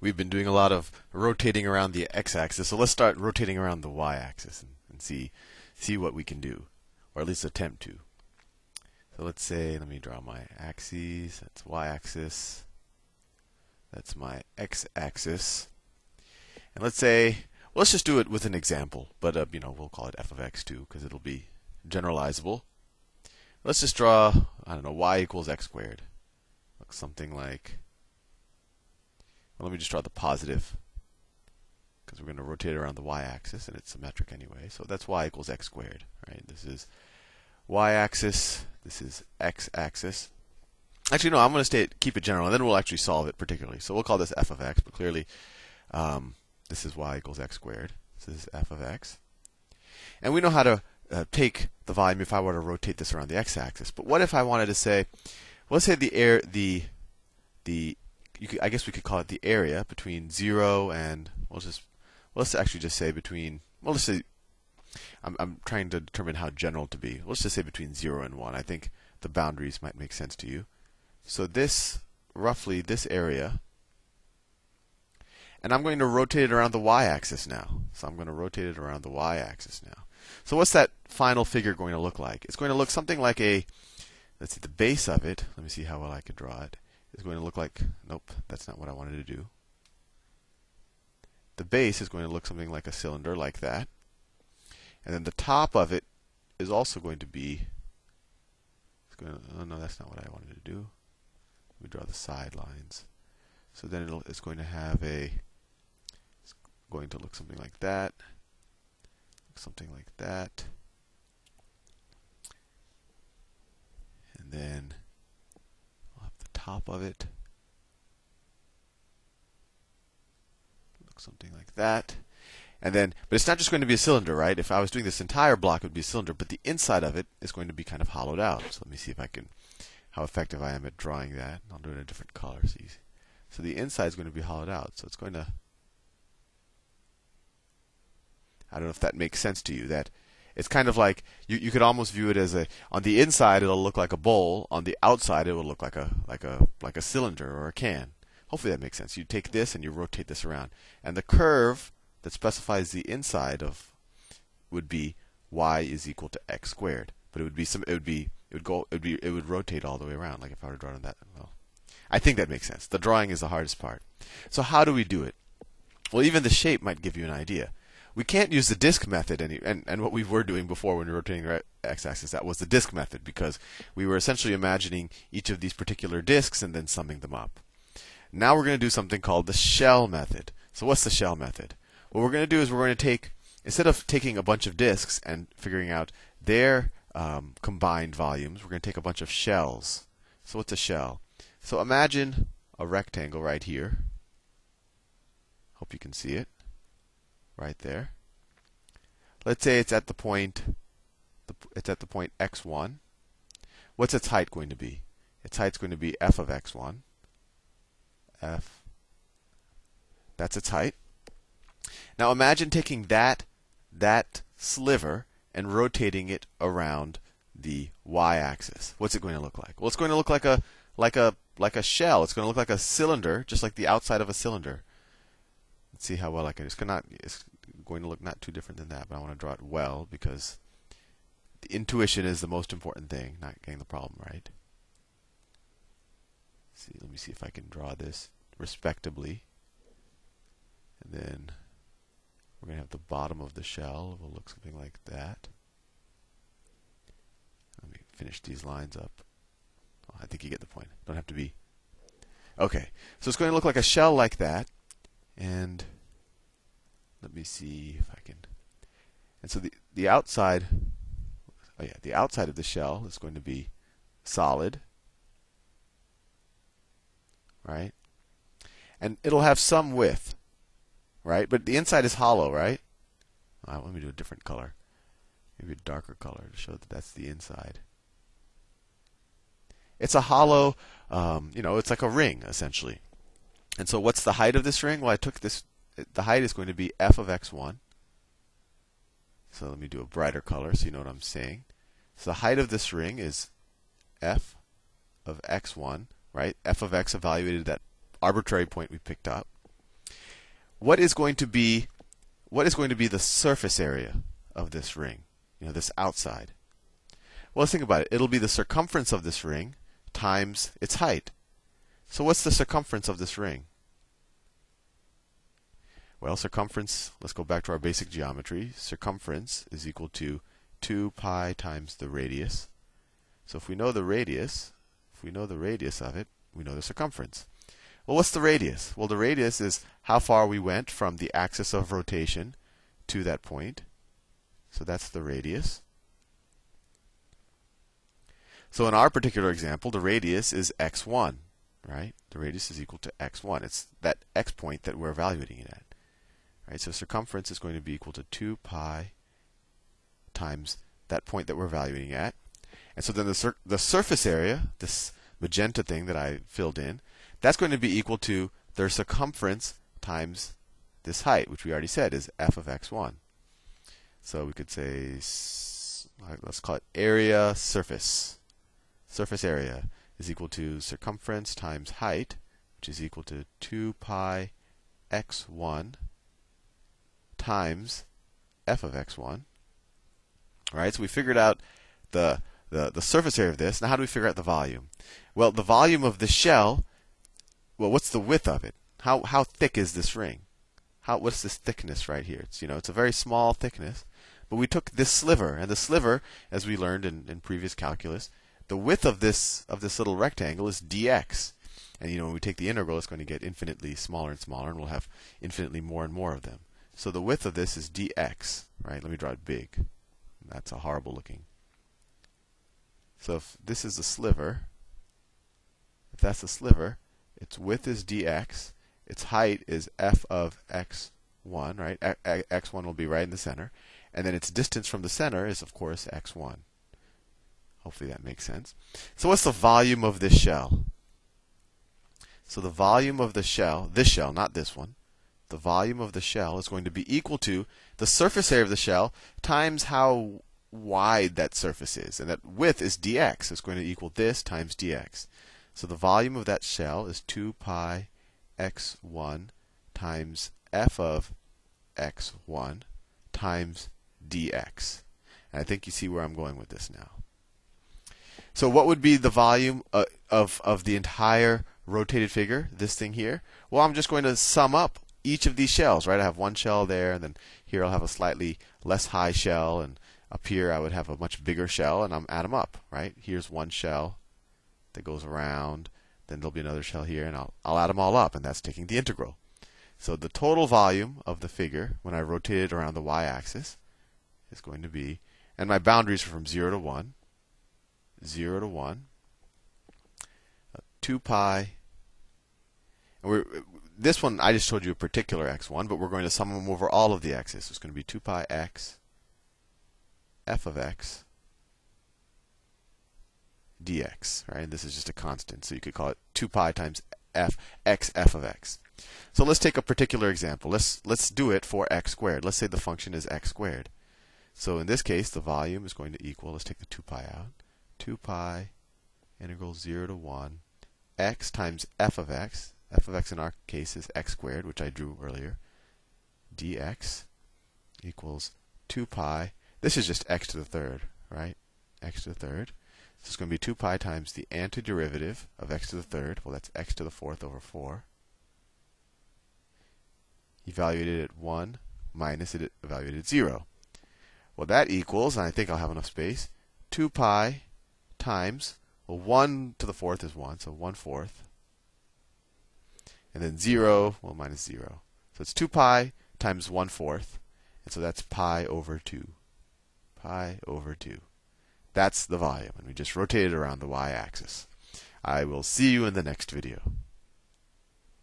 we've been doing a lot of rotating around the x-axis. So let's start rotating around the y-axis and, and see see what we can do, or at least attempt to. So let's say, let me draw my axes. That's y-axis. That's my x-axis. And let's say, well, let's just do it with an example, but uh, you know we'll call it f of x too because it'll be generalizable. Let's just draw, I don't know, y equals x squared. Looks something like. Let me just draw the positive because we're going to rotate around the y-axis and it's symmetric anyway. So that's y equals x squared. Right? This is y-axis. This is x-axis. Actually, no, I'm going to stay keep it general, and then we'll actually solve it particularly. So we'll call this f of x, but clearly um, this is y equals x squared. This is f of x. And we know how to uh, take the volume if I were to rotate this around the x-axis. But what if I wanted to say, well, let's say the air, the the could, I guess we could call it the area between zero and we'll just well, let's actually just say between well, let's say I'm, I'm trying to determine how general to be. Let's just say between zero and one. I think the boundaries might make sense to you. So this roughly this area and I'm going to rotate it around the y-axis now. So I'm going to rotate it around the y-axis now. So what's that final figure going to look like? It's going to look something like a, let's see, the base of it. Let me see how well I can draw it. Is going to look like, nope, that's not what I wanted to do. The base is going to look something like a cylinder like that. And then the top of it is also going to be, going to, oh no, that's not what I wanted to do. Let me draw the sidelines. So then it's going to have a it's going to look something like that. Something like that. And then top of it. Look something like that. And then, but it's not just going to be a cylinder, right? If I was doing this entire block, it would be a cylinder, but the inside of it is going to be kind of hollowed out. So let me see if I can, how effective I am at drawing that. I'll do it in a different color. So, so the inside is going to be hollowed out. So it's going to I don't know if that makes sense to you. That it's kind of like you, you could almost view it as a on the inside it'll look like a bowl, on the outside it will look like a like a like a cylinder or a can. Hopefully that makes sense. You take this and you rotate this around, and the curve that specifies the inside of would be y is equal to x squared. But it would be some it would be it would go it would be it would rotate all the way around like if I were to draw on that. Well, I think that makes sense. The drawing is the hardest part. So how do we do it? Well, even the shape might give you an idea we can't use the disk method any, and, and what we were doing before when we were rotating the x-axis that was the disk method because we were essentially imagining each of these particular disks and then summing them up. Now we're going to do something called the shell method. So what's the shell method? What we're going to do is we're going to take instead of taking a bunch of disks and figuring out their um, combined volumes we're going to take a bunch of shells. So what's a shell? So imagine a rectangle right here. Hope you can see it right there. Let's say it's at the point it's at the point x1. What's its height going to be? Its height's going to be f of x1. f. That's its height. Now imagine taking that that sliver and rotating it around the y-axis. What's it going to look like? Well, it's going to look like a like a like a shell. It's going to look like a cylinder, just like the outside of a cylinder. Let's see how well I can. It's. It's going to look not too different than that, but I want to draw it well because the intuition is the most important thing, not getting the problem right. Let's see, let me see if I can draw this respectably. And then we're going to have the bottom of the shell It will look something like that. Let me finish these lines up. Oh, I think you get the point. Don't have to be. Okay, so it's going to look like a shell like that. And let me see if I can. And so the the outside, oh yeah, the outside of the shell is going to be solid, right? And it'll have some width, right? But the inside is hollow, right? Right, let me do a different color, maybe a darker color to show that that's the inside. It's a hollow, um, you know, it's like a ring essentially. And so what's the height of this ring? Well, I took this, the height is going to be f of x1. So let me do a brighter color so you know what I'm saying. So the height of this ring is f of x1, right? f of x evaluated that arbitrary point we picked up. what is going to be what is going to be the surface area of this ring? You know, this outside. Well, let's think about it. It'll be the circumference of this ring times its height. So what's the circumference of this ring? Well, circumference, let's go back to our basic geometry. Circumference is equal to 2 pi times the radius. So if we know the radius, if we know the radius of it, we know the circumference. Well, what's the radius? Well, the radius is how far we went from the axis of rotation to that point. So that's the radius. So in our particular example, the radius is x1, right? The radius is equal to x1. It's that x point that we're evaluating it at. Right? So circumference is going to be equal to 2 pi times that point that we're evaluating at. And so then the, sur- the surface area, this magenta thing that I filled in, that's going to be equal to their circumference times this height, which we already said is f of x1. So we could say, let's call it area surface. Surface area is equal to circumference times height, which is equal to 2 pi x1 times f of x1. All right, so we figured out the, the, the surface area of this. Now, how do we figure out the volume? Well, the volume of the shell, well, what's the width of it? How, how thick is this ring? How, what's this thickness right here? It's, you know, it's a very small thickness. But we took this sliver, and the sliver, as we learned in, in previous calculus, the width of this of this little rectangle is dx. And you know, when we take the integral, it's going to get infinitely smaller and smaller, and we'll have infinitely more and more of them. So the width of this is dx, right? Let me draw it big. That's a horrible looking. So if this is a sliver, if that's a sliver, its width is dx, its height is f of x1, right? x1 will be right in the center, and then its distance from the center is of course x1. Hopefully that makes sense. So what's the volume of this shell? So the volume of the shell, this shell, not this one, the volume of the shell is going to be equal to the surface area of the shell times how wide that surface is. And that width is dx. So It's going to equal this times dx. So the volume of that shell is 2 pi x1 times f of x1 times dx. And I think you see where I'm going with this now. So what would be the volume uh, of, of the entire rotated figure, this thing here? Well, I'm just going to sum up each of these shells, right? I have one shell there, and then here I'll have a slightly less high shell, and up here I would have a much bigger shell, and I'm add them up, right? Here's one shell that goes around, then there'll be another shell here, and I'll, I'll add them all up, and that's taking the integral. So the total volume of the figure when I rotate it around the y-axis is going to be, and my boundaries are from 0 to 1, 0 to 1, uh, 2 pi, and we're, this one, I just told you a particular x1, but we're going to sum them over all of the x's. So it's going to be 2 pi x f of x dx, right? This is just a constant, so you could call it 2 pi times f x f of x. So let's take a particular example. Let's let's do it for x squared. Let's say the function is x squared. So in this case, the volume is going to equal, let's take the 2 pi out, 2 pi integral 0 to 1 x times f of x f of x in our case is x squared, which I drew earlier, dx equals 2 pi. This is just x to the third, right? x to the third. So it's going to be 2 pi times the antiderivative of x to the third. Well, that's x to the fourth over 4. Evaluated at 1 minus it evaluated at 0. Well, that equals, and I think I'll have enough space, 2 pi times, well, 1 to the fourth is 1, so 1 fourth and then 0, well, minus 0. So it's 2 pi times 1 fourth. And so that's pi over 2. Pi over 2. That's the volume. And we just rotate it around the y axis. I will see you in the next video.